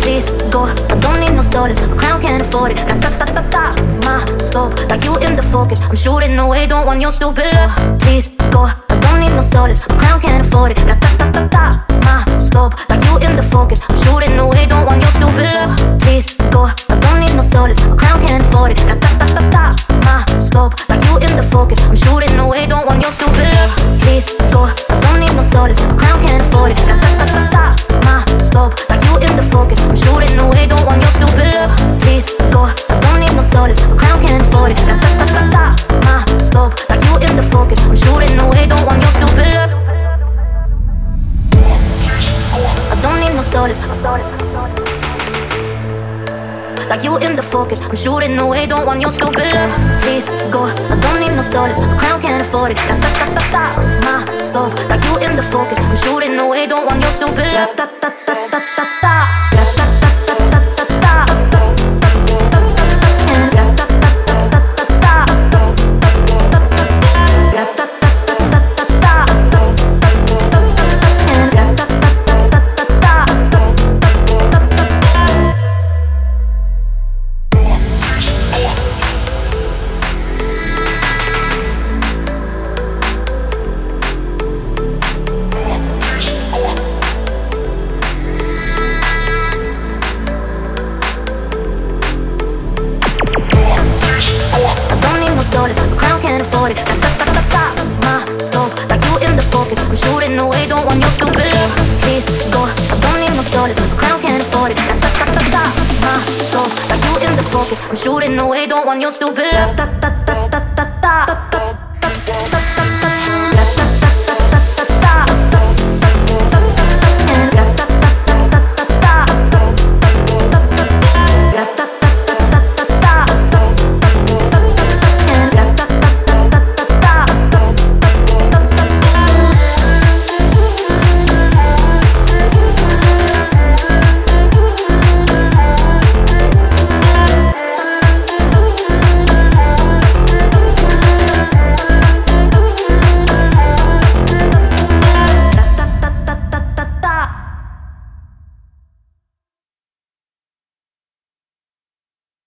Please go. I don't need no solace. A crown can't afford it. Da da da da My scope, like you in the focus. I'm shooting away, don't want your stupid love. Please go. I don't need no. A crown no. Like you in the focus, I'm shooting away, don't want your stupid love. Please go, I don't need no solace. A crown can't afford it. Da da da da da. My scope, like you in the focus, I'm shooting away, don't want your stupid love. Da da da Away, don't want your stupid love. Please go, I don't need no solace, a crown can't afford it. Da da da da da, uh, my scope, like you in the focus. I'm shooting away, don't want your stupid love. Da da da.